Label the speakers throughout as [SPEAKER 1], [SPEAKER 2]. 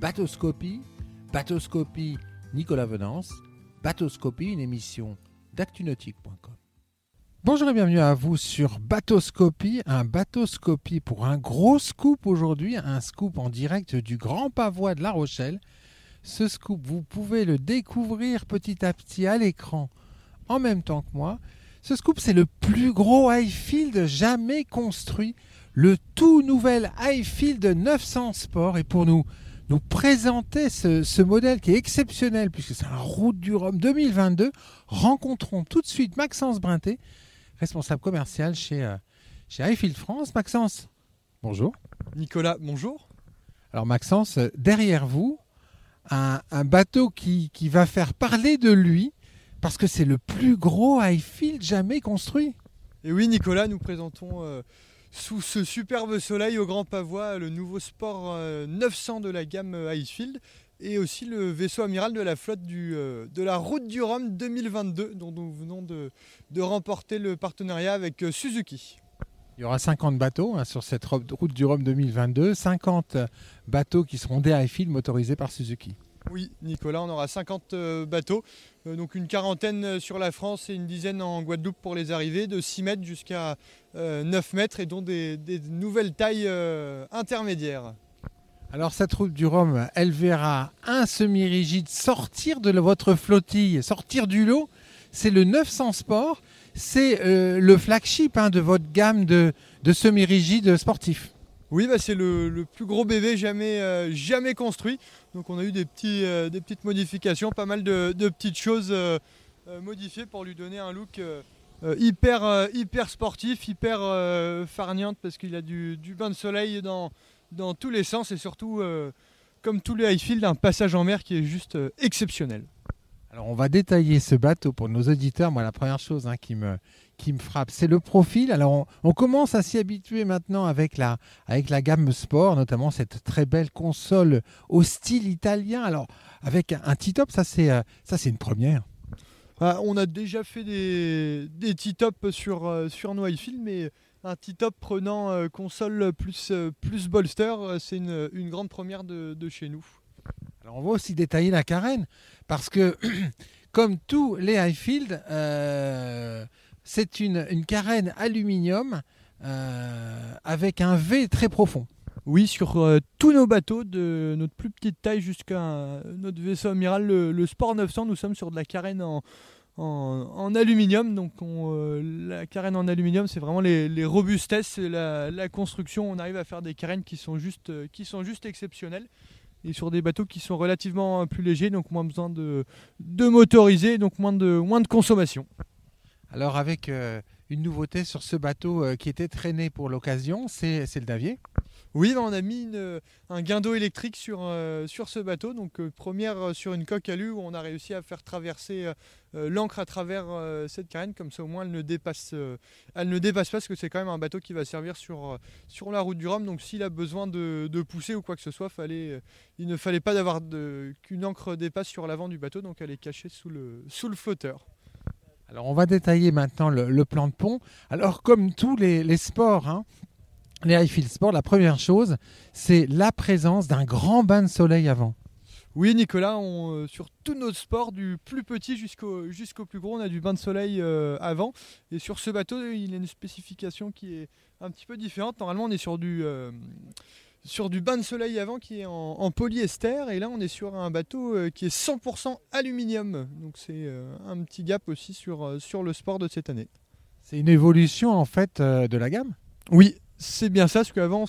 [SPEAKER 1] Bateauscopie, Bateauscopie Nicolas Venance, Bateauscopie, une émission d'actunautique.com. Bonjour et bienvenue à vous sur Bateauscopie, un Bateauscopie pour un gros scoop aujourd'hui, un scoop en direct du Grand Pavois de La Rochelle. Ce scoop, vous pouvez le découvrir petit à petit à l'écran en même temps que moi. Ce scoop, c'est le plus gros Highfield jamais construit, le tout nouvel Highfield 900 Sport. Et pour nous, nous présenter ce, modèle qui est exceptionnel, puisque c'est un Route du Rhum 2022, rencontrons tout de suite Maxence Brinté, responsable commercial chez, euh, chez Highfield France. Maxence, bonjour.
[SPEAKER 2] Nicolas, bonjour.
[SPEAKER 1] Alors Maxence, derrière vous, un, bateau qui, qui va faire parler de lui, parce que c'est le plus gros Highfield jamais construit.
[SPEAKER 2] Et oui, Nicolas, nous présentons euh, sous ce superbe soleil au Grand Pavois le nouveau Sport 900 euh, de la gamme euh, Highfield et aussi le vaisseau amiral de la flotte du, de la Route du Rhum 2022 dont nous venons de, remporter le partenariat avec Suzuki.
[SPEAKER 1] Il y aura 50 bateaux hein, sur cette route du Rhum 2022, 50 bateaux qui seront des Highfield motorisés par Suzuki.
[SPEAKER 2] Oui, Nicolas, on aura 50 euh, bateaux, euh, donc une quarantaine euh, sur la France et une dizaine en Guadeloupe pour les arrivées, de 6 mètres jusqu'à 9 mètres et dont des, nouvelles tailles intermédiaires.
[SPEAKER 1] Alors cette route du Rhum, elle verra un semi-rigide sortir de votre flottille, sortir du lot. C'est le 900 Sport, c'est le flagship hein, de votre gamme de, de semi-rigides sportifs.
[SPEAKER 2] Oui, bah, c'est le, plus gros bébé jamais, euh, jamais construit. Donc on a eu des, euh, petites modifications, pas mal de, petites choses euh, modifiées pour lui donner un look hyper, hyper sportif, hyper farniante parce qu'il a du, bain de soleil dans, dans tous les sens et surtout, comme tous les Highfield, un passage en mer qui est juste exceptionnel.
[SPEAKER 1] Alors on va détailler ce bateau pour nos auditeurs. Moi, la première chose hein, qui, me, qui me frappe, c'est le profil. Alors on, commence à s'y habituer maintenant avec la, avec la gamme Sport, notamment cette très belle console au style italien. Alors avec un T-top, ça c'est euh, ça c'est une première.
[SPEAKER 2] Ah, on a déjà fait des, des T-top sur, euh, sur mais un T-top prenant euh, console plus, plus bolster, c'est une, une, grande première de, de chez nous.
[SPEAKER 1] On va aussi détailler la carène, parce que comme tous les Highfield, euh, c'est une, carène aluminium euh, avec un V très profond.
[SPEAKER 2] Oui, sur euh, tous nos bateaux, de notre plus petite taille jusqu'à notre vaisseau amiral, le, Sport 900, nous sommes sur de la carène en, aluminium. Donc la carène en aluminium, c'est vraiment les, robustesses, la, la, construction. On arrive à faire des carènes qui sont juste, qui sont juste exceptionnelles et sur des bateaux qui sont relativement plus légers, donc moins besoin de, de motoriser, donc moins de, moins de consommation.
[SPEAKER 1] Alors avec euh, une nouveauté sur ce bateau euh, qui était traîné pour l'occasion, c'est le Davier
[SPEAKER 2] oui, on a mis un guindeau électrique sur, euh, sur ce bateau. Donc première sur une coque alu où on a réussi à faire traverser l'encre à travers cette carène. Comme ça au moins elle ne dépasse, elle ne dépasse pas parce que c'est quand même un bateau qui va servir sur, sur la route du Rhum. Donc s'il a besoin de, pousser ou quoi que ce soit, il ne fallait pas d'avoir qu'une encre dépasse sur l'avant du bateau. Donc elle est cachée sous le, sous le flotteur.
[SPEAKER 1] Alors on va détailler maintenant le, plan de pont. Alors comme tous les, sports, hein, les highfield sports, la première chose, c'est la présence d'un grand bain de soleil avant.
[SPEAKER 2] Oui Nicolas, euh, sur tous nos sports, du plus petit jusqu'au jusqu'au plus gros, on a du bain de soleil euh, avant. Et sur ce bateau, il y a une spécification qui est un petit peu différente. Normalement, on est sur du... Euh, sur du bain de soleil avant qui est en, polyester et là on est sur un bateau qui est 100% aluminium. Donc c'est un petit gap aussi sur, sur le sport de cette année.
[SPEAKER 1] C'est une évolution en fait de la gamme?
[SPEAKER 2] Oui, c'est bien ça, parce qu'avant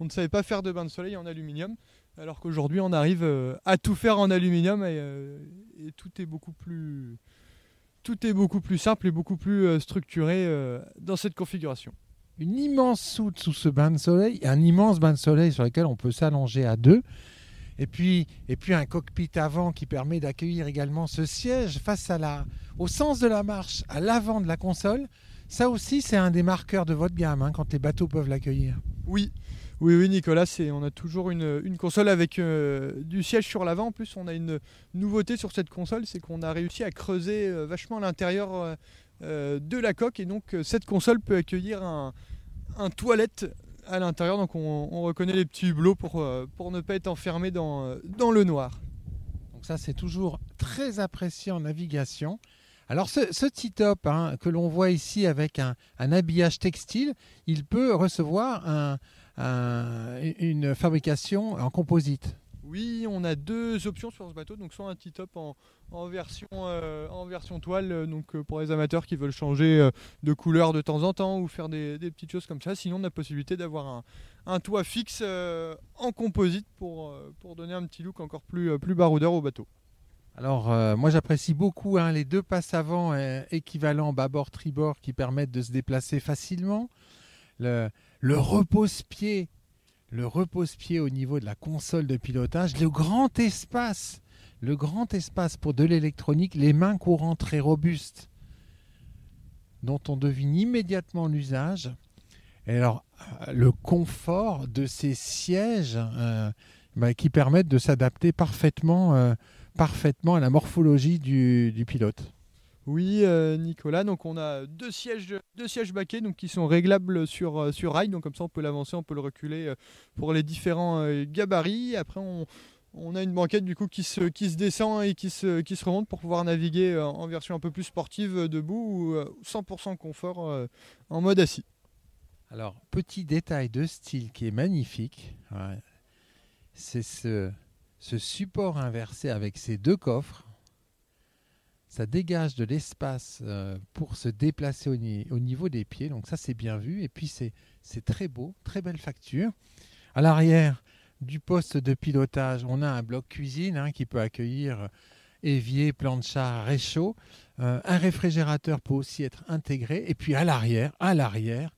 [SPEAKER 2] on ne savait pas faire de bain de soleil en aluminium, alors qu'aujourd'hui on arrive à tout faire en aluminium et, et, tout est beaucoup plus tout est beaucoup plus simple et beaucoup plus structuré dans cette configuration
[SPEAKER 1] une immense soute sous ce bain de soleil, un immense bain de soleil sur lequel on peut s'allonger à deux. Et puis, et puis un cockpit avant qui permet d'accueillir également ce siège face à la, au sens de la marche, à l'avant de la console. Ça aussi, c'est un des marqueurs de votre gamme, hein, quand les bateaux peuvent l'accueillir.
[SPEAKER 2] Oui, oui, oui, Nicolas, on a toujours une, console avec euh, du siège sur l'avant. En plus, on a une nouveauté sur cette console, c'est qu'on a réussi à creuser euh, vachement l'intérieur euh, de la coque et donc cette console peut accueillir un, toilette à l'intérieur, donc on, reconnaît les petits hublots pour, pour ne pas être enfermé dans, dans le noir.
[SPEAKER 1] Donc ça c'est toujours très apprécié en navigation. Alors ce, ce T-top hein, que l'on voit ici avec un, habillage textile, il peut recevoir une fabrication en composite.
[SPEAKER 2] Oui, on a deux options sur ce bateau, donc soit un T-top en, version, euh, version toile, euh, donc euh, pour les amateurs qui veulent changer de couleur de temps en temps ou faire des, petites choses comme ça. Sinon, on a la possibilité d'avoir un, toit fixe en composite pour, donner un petit look encore plus baroudeur au bateau.
[SPEAKER 1] Alors, moi j'apprécie beaucoup hein, les deux passes avant équivalents bâbord-tribord qui permettent de se déplacer facilement. Le, le repose-pied le repose-pied au niveau de la console de pilotage, le grand espace, le grand espace pour de l'électronique, les mains courantes très robustes, dont on devine immédiatement l'usage. Et alors, euh, le confort de ces sièges euh, bah, qui permettent de s'adapter parfaitement, euh, parfaitement à la morphologie du pilote.
[SPEAKER 2] Oui, euh, Nicolas. Donc on a deux sièges, deux sièges baquets donc qui sont réglables sur euh, sur rail. Donc comme ça on peut l'avancer, on peut le reculer euh, pour les différents gabarits. Après on, a une banquette du coup qui se, qui se descend et qui se, qui se remonte pour pouvoir naviguer en version un peu plus sportive debout ou 100% confort en mode assis.
[SPEAKER 1] Alors, petit détail de style qui est magnifique, c'est ce, ce support inversé avec ces deux coffres ça dégage de l'espace euh, pour se déplacer au, niveau des pieds. Donc ça, c'est bien vu. Et puis, c'est très beau, très belle facture. À l'arrière du poste de pilotage, on a un bloc cuisine hein, qui peut accueillir évier, plancha, réchaud. Euh, un réfrigérateur peut aussi être intégré. Et puis à l'arrière, à l'arrière,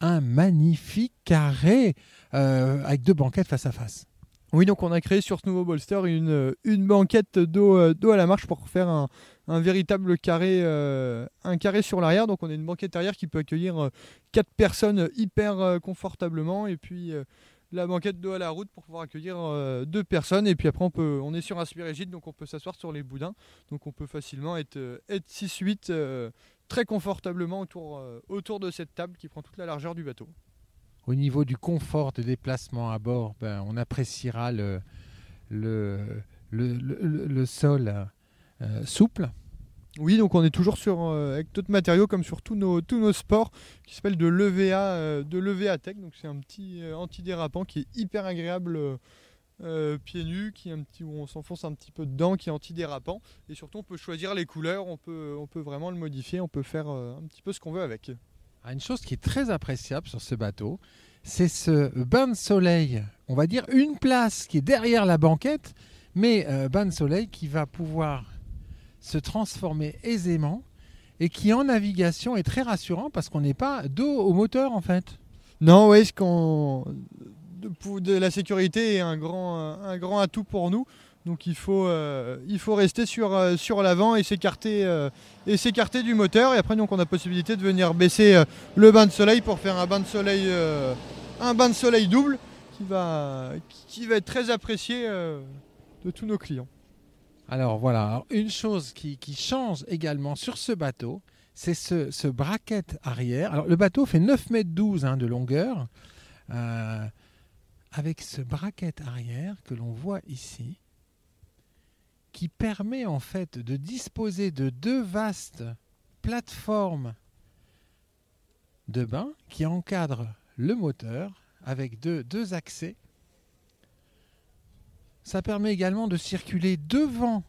[SPEAKER 1] un magnifique carré euh, avec deux banquettes face à face.
[SPEAKER 2] Oui, donc on a créé sur ce nouveau bolster une, une banquette d'eau à la marche pour faire un, un véritable carré, euh, un carré sur l'arrière. Donc on a une banquette arrière qui peut accueillir 4 euh, personnes hyper euh, confortablement. Et puis la banquette dos à la route pour pouvoir accueillir deux personnes. Et puis après on, peut, on est sur un rigide donc on peut s'asseoir sur les boudins. Donc on peut facilement être, être 6-8 très confortablement autour, autour de cette table qui prend toute la largeur du bateau.
[SPEAKER 1] Au niveau du confort de déplacement à bord, ben, on appréciera le, sol euh, souple.
[SPEAKER 2] Oui, donc on est toujours sur, euh, avec d'autres matériaux comme sur tous nos, sports qui s'appelle de l'EVA euh, de Tech. Donc c'est un petit antidérapant qui est hyper agréable pieds nus, qui un petit, où on s'enfonce un petit peu dedans, qui est antidérapant. Et surtout on peut choisir les couleurs, on peut, on peut vraiment le modifier, on peut faire un petit peu ce qu'on veut avec.
[SPEAKER 1] Ah, une chose qui est très appréciable sur ce bateau, c'est ce bain de soleil. On va dire une place qui est derrière la banquette, mais bain de soleil qui va pouvoir se transformer aisément et qui en navigation est très rassurant parce qu'on n'est pas dos au moteur en fait.
[SPEAKER 2] Non, oui, la sécurité est un un grand atout pour nous. Donc il faut, euh, il faut rester sur, euh, sur l'avant et s'écarter euh, et s'écarter du moteur. Et après donc on a possibilité de venir baisser le bain de soleil pour faire un bain de soleil, un bain de soleil double qui va, qui va être très apprécié de tous nos clients.
[SPEAKER 1] Alors voilà, une chose qui, change également sur ce bateau, c'est ce, ce, arrière. Alors le bateau fait 9 mètres 12 hein, de longueur, avec ce bracket arrière que l'on voit ici, qui permet en fait de disposer de deux vastes plateformes de bain qui encadrent le moteur avec deux, accès ça permet également de circuler devant,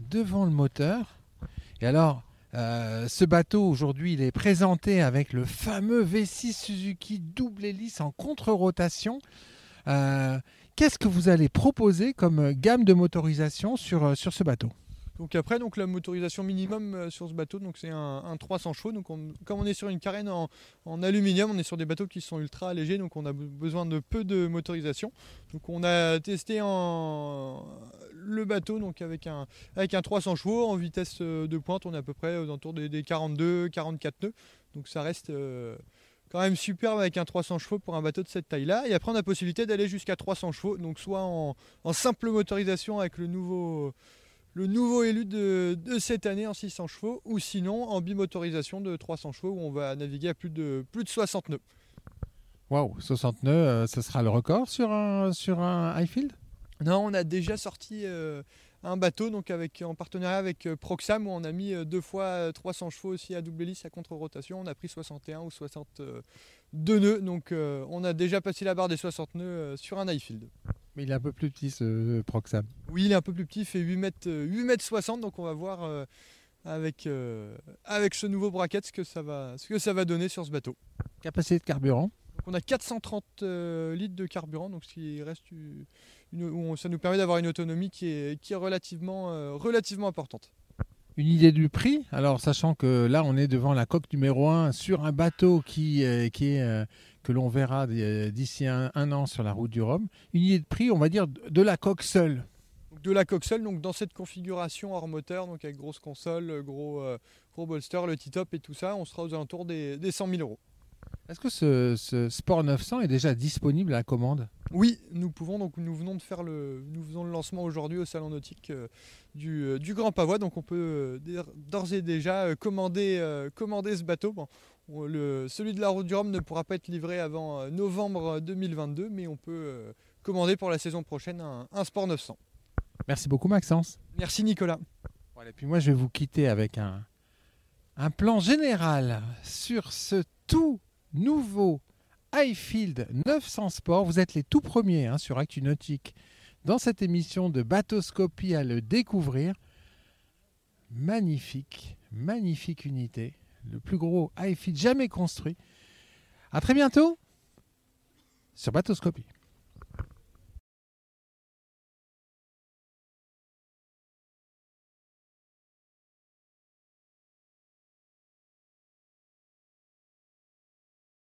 [SPEAKER 1] devant le moteur. Et alors, euh, ce bateau aujourd'hui, il est présenté avec le fameux V6 Suzuki double hélice en contre-rotation. Euh, qu'est-ce que vous allez proposer comme gamme de motorisation sur, euh, sur ce bateau?
[SPEAKER 2] Donc après, donc la motorisation minimum euh, sur ce bateau, c'est un, 300 chevaux. Donc comme on est sur une carène en, aluminium, on est sur des bateaux qui sont ultra allégés, donc on a besoin de peu de motorisation. Donc on a testé en le bateau donc avec un avec un 300 chevaux en vitesse euh, de pointe, on est à peu près aux des, 42, 44 nœuds. Donc ça reste euh, quand même superbe avec un 300 chevaux pour un bateau de cette taille-là. Et après, on a la possibilité d'aller jusqu'à 300 chevaux, donc soit en, en, simple motorisation avec le nouveau, le nouveau élu de, cette année en 600 chevaux, ou sinon en bimotorisation de 300 chevaux où on va naviguer à plus de, plus de 60 nœuds.
[SPEAKER 1] Waouh, 60 nœuds, euh, ce sera le record sur un, sur un Highfield?
[SPEAKER 2] Non, on a déjà sorti euh, un bateau donc avec, en partenariat avec euh, Proxam où on a mis euh, deux fois euh, 300 chevaux aussi à double hélice à contre-rotation. On a pris 61 ou 62 nœuds. Donc euh, on a déjà passé la barre des 60 nœuds euh, sur un Highfield.
[SPEAKER 1] Mais il est un peu plus petit ce Proxam.
[SPEAKER 2] Oui, il est un peu plus petit, il fait 8 mètres, euh, 8 mètres 60. Donc on va voir euh, avec, euh, avec ce nouveau bracket ce que, ça va, ce que ça va donner sur ce bateau.
[SPEAKER 1] Capacité de carburant
[SPEAKER 2] On a 430 euh, litres de carburant, donc ce qui reste une- une- on- ça nous permet d'avoir une autonomie qui est, qui est relativement, euh, relativement importante.
[SPEAKER 1] Une idée du prix Alors, sachant que là, on est devant la coque numéro 1 sur un bateau qui, euh, qui est, que l'on verra d'ici un, un an sur la route du Rhum. Une idée de prix, on va dire, de la coque seule.
[SPEAKER 2] De la coque seule, donc dans cette configuration hors moteur, donc avec grosse console, gros, gros bolster, le T-top et tout ça, on sera aux alentours des, des 100 000 euros.
[SPEAKER 1] Est-ce que ce, ce Sport 900 est déjà disponible à la commande?
[SPEAKER 2] Oui, nous pouvons donc nous venons de faire le nous faisons le lancement aujourd'hui au salon nautique euh, du, euh, du Grand Pavois, donc on peut euh, d'ores- et déjà commander commander ce bateau. Bon, le, celui de la route du Rhum ne pourra pas être livré avant novembre 2022, mais on peut commander pour la saison prochaine un, un Sport 900.
[SPEAKER 1] Merci beaucoup, Maxence.
[SPEAKER 2] Merci Nicolas.
[SPEAKER 1] Voilà, et puis moi, je vais vous quitter avec un, un plan général sur ce tout nouveau Highfield 900 Sport. Vous êtes les tout premiers hein, sur Actu Nautique dans cette émission de Bathoscopie à le découvrir. Magnifique, magnifique unité. Le plus gros Highfield jamais construit. À très bientôt sur Bathoscopie.